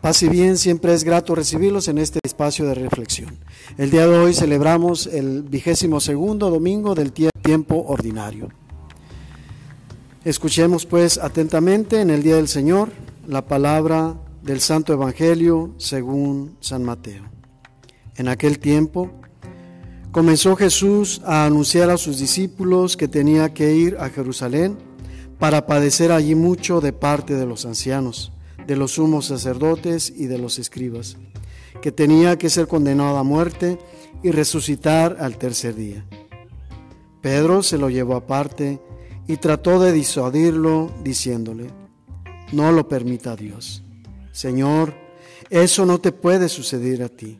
Paz y bien, siempre es grato recibirlos en este espacio de reflexión. El día de hoy celebramos el vigésimo segundo domingo del tiempo ordinario. Escuchemos pues atentamente en el día del Señor la palabra del Santo Evangelio según San Mateo. En aquel tiempo comenzó Jesús a anunciar a sus discípulos que tenía que ir a Jerusalén para padecer allí mucho de parte de los ancianos de los sumos sacerdotes y de los escribas, que tenía que ser condenado a muerte y resucitar al tercer día. Pedro se lo llevó aparte y trató de disuadirlo diciéndole, no lo permita Dios. Señor, eso no te puede suceder a ti.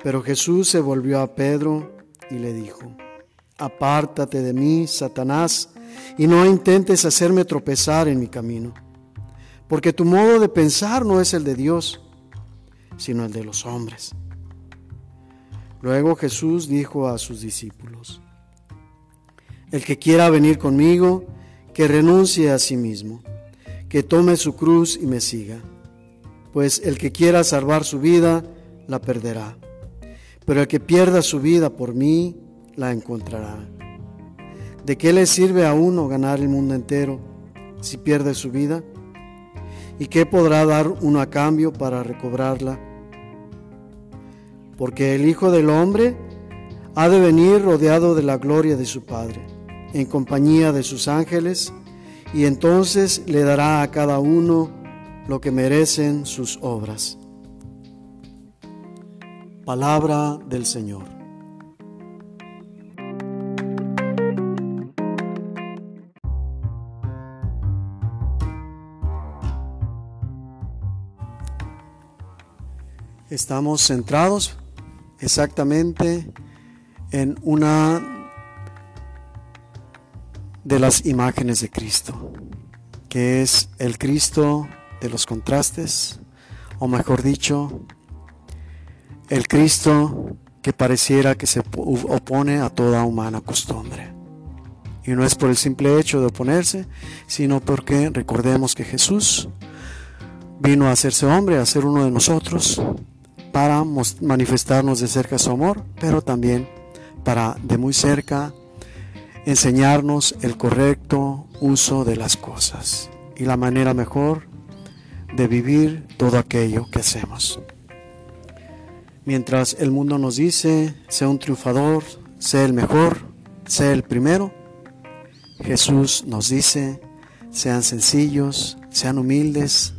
Pero Jesús se volvió a Pedro y le dijo, apártate de mí, Satanás, y no intentes hacerme tropezar en mi camino porque tu modo de pensar no es el de Dios, sino el de los hombres. Luego Jesús dijo a sus discípulos, el que quiera venir conmigo, que renuncie a sí mismo, que tome su cruz y me siga, pues el que quiera salvar su vida, la perderá, pero el que pierda su vida por mí, la encontrará. ¿De qué le sirve a uno ganar el mundo entero si pierde su vida? ¿Y qué podrá dar uno a cambio para recobrarla? Porque el Hijo del Hombre ha de venir rodeado de la gloria de su Padre, en compañía de sus ángeles, y entonces le dará a cada uno lo que merecen sus obras. Palabra del Señor. Estamos centrados exactamente en una de las imágenes de Cristo, que es el Cristo de los contrastes, o mejor dicho, el Cristo que pareciera que se opone a toda humana costumbre. Y no es por el simple hecho de oponerse, sino porque recordemos que Jesús vino a hacerse hombre, a ser uno de nosotros, para manifestarnos de cerca su amor, pero también para de muy cerca enseñarnos el correcto uso de las cosas y la manera mejor de vivir todo aquello que hacemos. Mientras el mundo nos dice, sea un triunfador, sea el mejor, sea el primero, Jesús nos dice, sean sencillos, sean humildes,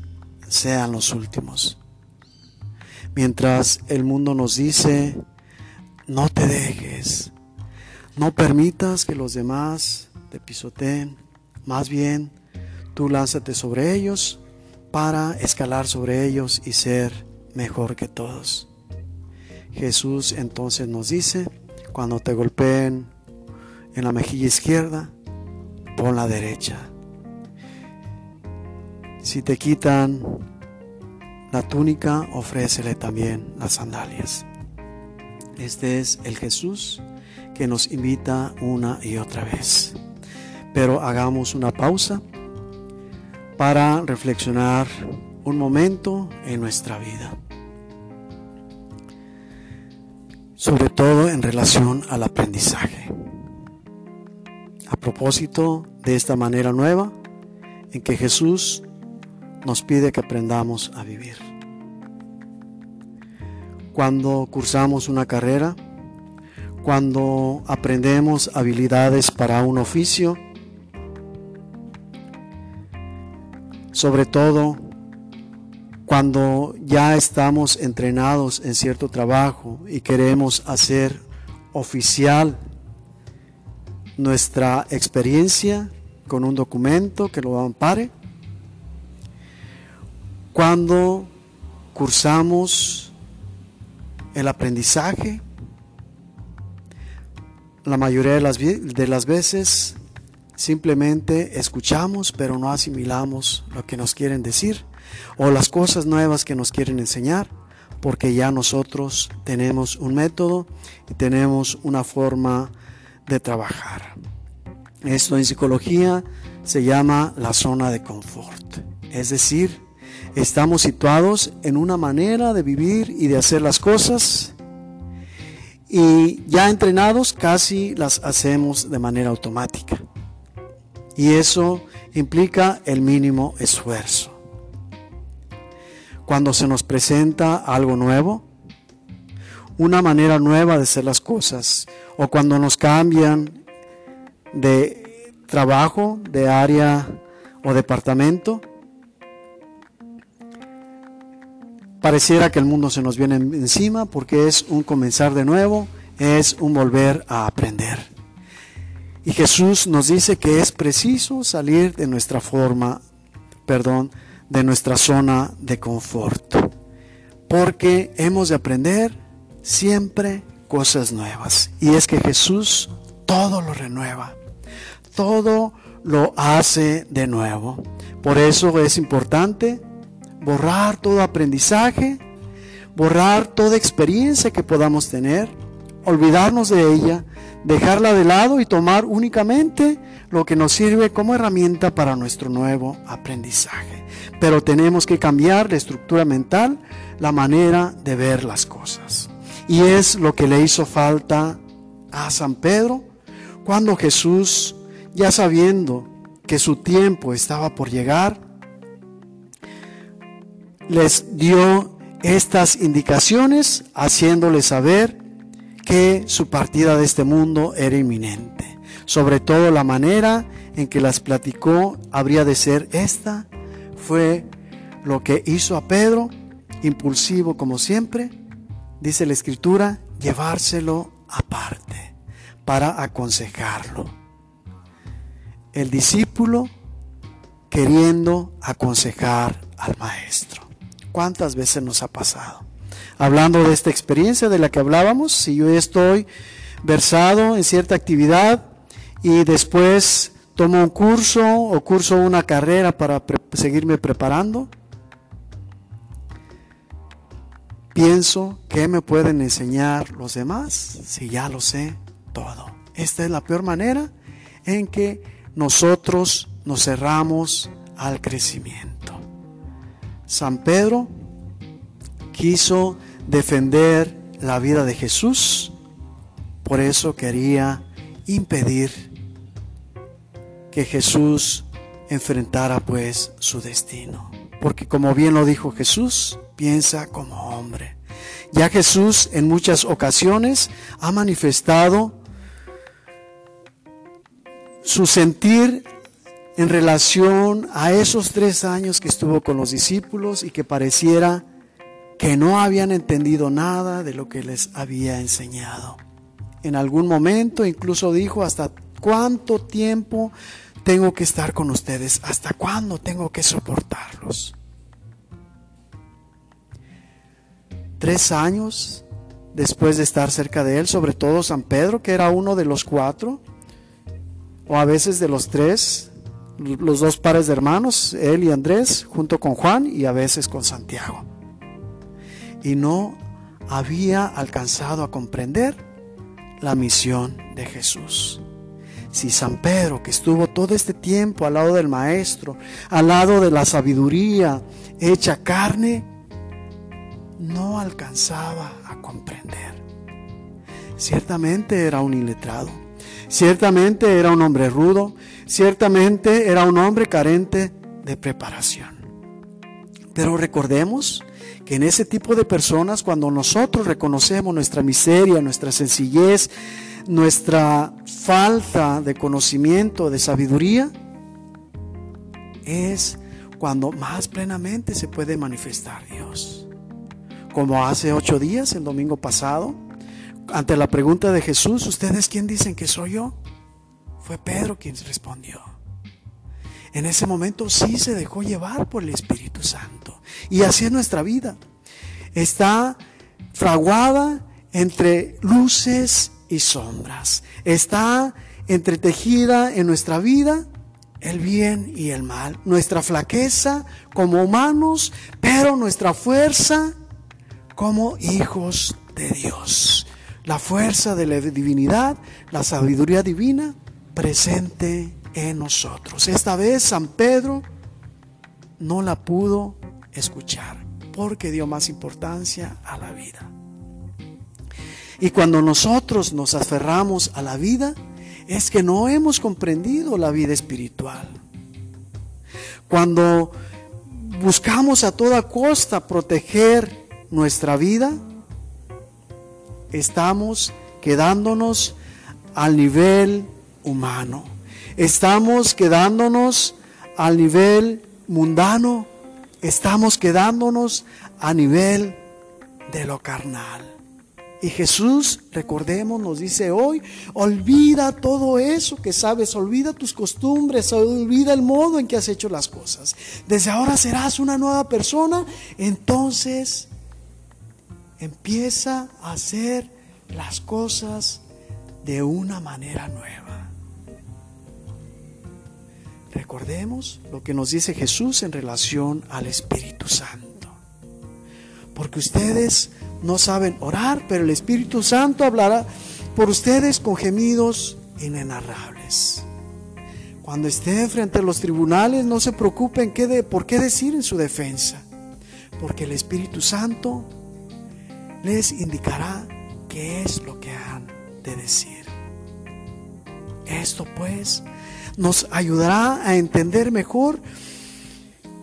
sean los últimos. Mientras el mundo nos dice, no te dejes, no permitas que los demás te pisoteen, más bien tú lánzate sobre ellos para escalar sobre ellos y ser mejor que todos. Jesús entonces nos dice, cuando te golpeen en la mejilla izquierda, pon la derecha. Si te quitan la túnica, ofrécele también las sandalias. Este es el Jesús que nos invita una y otra vez. Pero hagamos una pausa para reflexionar un momento en nuestra vida. Sobre todo en relación al aprendizaje. A propósito de esta manera nueva en que Jesús nos pide que aprendamos a vivir. Cuando cursamos una carrera, cuando aprendemos habilidades para un oficio, sobre todo cuando ya estamos entrenados en cierto trabajo y queremos hacer oficial nuestra experiencia con un documento que lo ampare, cuando cursamos el aprendizaje, la mayoría de las, de las veces simplemente escuchamos pero no asimilamos lo que nos quieren decir o las cosas nuevas que nos quieren enseñar porque ya nosotros tenemos un método y tenemos una forma de trabajar. Esto en psicología se llama la zona de confort, es decir, estamos situados en una manera de vivir y de hacer las cosas y ya entrenados casi las hacemos de manera automática. Y eso implica el mínimo esfuerzo. Cuando se nos presenta algo nuevo, una manera nueva de hacer las cosas, o cuando nos cambian de trabajo, de área o departamento, pareciera que el mundo se nos viene encima porque es un comenzar de nuevo, es un volver a aprender. Y Jesús nos dice que es preciso salir de nuestra forma, perdón, de nuestra zona de confort. Porque hemos de aprender siempre cosas nuevas. Y es que Jesús todo lo renueva, todo lo hace de nuevo. Por eso es importante borrar todo aprendizaje, borrar toda experiencia que podamos tener, olvidarnos de ella, dejarla de lado y tomar únicamente lo que nos sirve como herramienta para nuestro nuevo aprendizaje. Pero tenemos que cambiar la estructura mental, la manera de ver las cosas. Y es lo que le hizo falta a San Pedro cuando Jesús, ya sabiendo que su tiempo estaba por llegar, les dio estas indicaciones haciéndoles saber que su partida de este mundo era inminente. Sobre todo la manera en que las platicó habría de ser esta. Fue lo que hizo a Pedro, impulsivo como siempre, dice la escritura, llevárselo aparte para aconsejarlo. El discípulo queriendo aconsejar al maestro. ¿Cuántas veces nos ha pasado? Hablando de esta experiencia de la que hablábamos, si yo estoy versado en cierta actividad y después tomo un curso o curso una carrera para seguirme preparando, pienso que me pueden enseñar los demás si ya lo sé todo. Esta es la peor manera en que nosotros nos cerramos al crecimiento. San Pedro quiso defender la vida de Jesús, por eso quería impedir que Jesús enfrentara pues su destino. Porque como bien lo dijo Jesús, piensa como hombre. Ya Jesús en muchas ocasiones ha manifestado su sentir en relación a esos tres años que estuvo con los discípulos y que pareciera que no habían entendido nada de lo que les había enseñado. En algún momento incluso dijo, ¿hasta cuánto tiempo tengo que estar con ustedes? ¿Hasta cuándo tengo que soportarlos? Tres años después de estar cerca de él, sobre todo San Pedro, que era uno de los cuatro, o a veces de los tres, los dos pares de hermanos, él y Andrés, junto con Juan y a veces con Santiago. Y no había alcanzado a comprender la misión de Jesús. Si San Pedro, que estuvo todo este tiempo al lado del Maestro, al lado de la sabiduría hecha carne, no alcanzaba a comprender. Ciertamente era un iletrado, ciertamente era un hombre rudo, Ciertamente era un hombre carente de preparación. Pero recordemos que en ese tipo de personas, cuando nosotros reconocemos nuestra miseria, nuestra sencillez, nuestra falta de conocimiento, de sabiduría, es cuando más plenamente se puede manifestar Dios. Como hace ocho días, el domingo pasado, ante la pregunta de Jesús, ¿ustedes quién dicen que soy yo? Fue Pedro quien respondió. En ese momento sí se dejó llevar por el Espíritu Santo. Y así es nuestra vida. Está fraguada entre luces y sombras. Está entretejida en nuestra vida el bien y el mal. Nuestra flaqueza como humanos, pero nuestra fuerza como hijos de Dios. La fuerza de la divinidad, la sabiduría divina presente en nosotros. Esta vez San Pedro no la pudo escuchar, porque dio más importancia a la vida. Y cuando nosotros nos aferramos a la vida, es que no hemos comprendido la vida espiritual. Cuando buscamos a toda costa proteger nuestra vida, estamos quedándonos al nivel humano. Estamos quedándonos al nivel mundano. Estamos quedándonos a nivel de lo carnal. Y Jesús, recordemos, nos dice hoy, olvida todo eso que sabes, olvida tus costumbres, olvida el modo en que has hecho las cosas. Desde ahora serás una nueva persona, entonces empieza a hacer las cosas de una manera nueva. Recordemos lo que nos dice Jesús en relación al Espíritu Santo. Porque ustedes no saben orar, pero el Espíritu Santo hablará por ustedes con gemidos inenarrables. Cuando estén frente a los tribunales, no se preocupen qué de, por qué decir en su defensa, porque el Espíritu Santo les indicará qué es lo que han de decir. Esto pues nos ayudará a entender mejor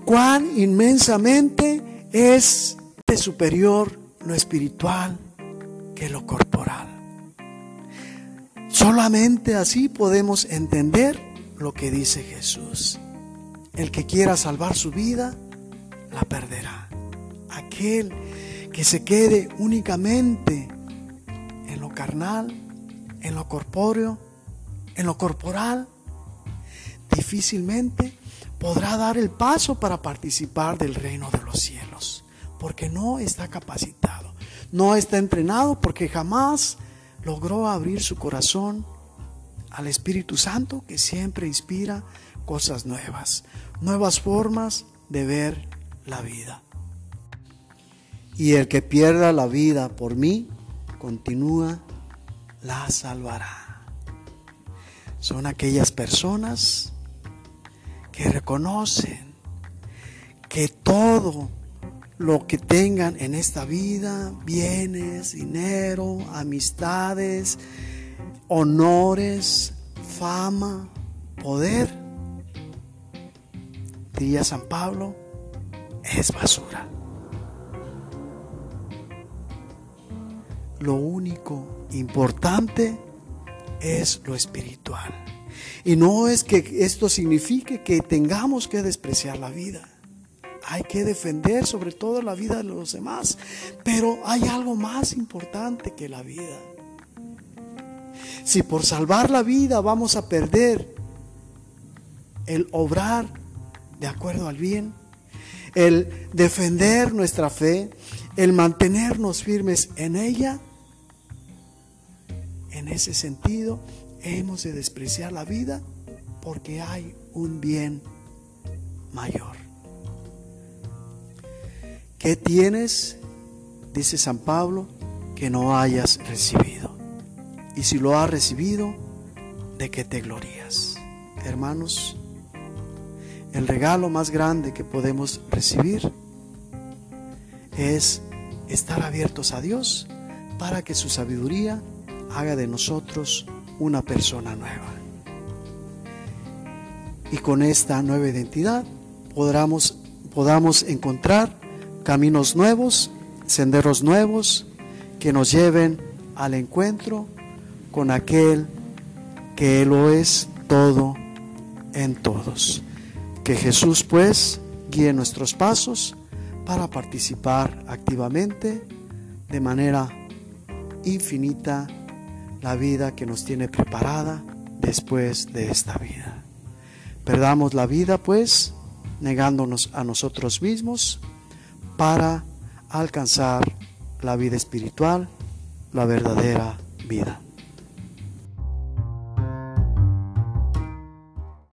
cuán inmensamente es superior lo espiritual que lo corporal. Solamente así podemos entender lo que dice Jesús. El que quiera salvar su vida, la perderá. Aquel que se quede únicamente en lo carnal, en lo corpóreo, en lo corporal, difícilmente podrá dar el paso para participar del reino de los cielos, porque no está capacitado no está entrenado porque jamás logró abrir su corazón al Espíritu Santo que siempre inspira cosas nuevas, nuevas formas de ver la vida. Y el que pierda la vida por mí, continúa, la salvará. Son aquellas personas que reconocen que todo lo que tengan en esta vida, bienes, dinero, amistades, honores, fama, poder, diría San Pablo, es basura. Lo único importante es lo espiritual. Y no es que esto signifique que tengamos que despreciar la vida hay que defender sobre todo la vida de los demás. Pero hay algo más importante que la vida. Si por salvar la vida vamos a perder el obrar de acuerdo al bien, el defender nuestra fe, el mantenernos firmes en ella, en ese sentido hemos de despreciar la vida porque hay un bien mayor. ¿Qué tienes? Dice San Pablo, que no hayas recibido. Y si lo has recibido, ¿de qué te glorías? Hermanos, el regalo más grande que podemos recibir es estar abiertos a Dios para que su sabiduría haga de nosotros una persona nueva. Y con esta nueva identidad podamos, podamos encontrar caminos nuevos, senderos nuevos que nos lleven al encuentro con aquel que lo es todo en todos. Que Jesús pues guíe nuestros pasos para participar activamente de manera infinita la vida que nos tiene preparada después de esta vida. Perdamos la vida pues negándonos a nosotros mismos para alcanzar la vida espiritual, la verdadera vida.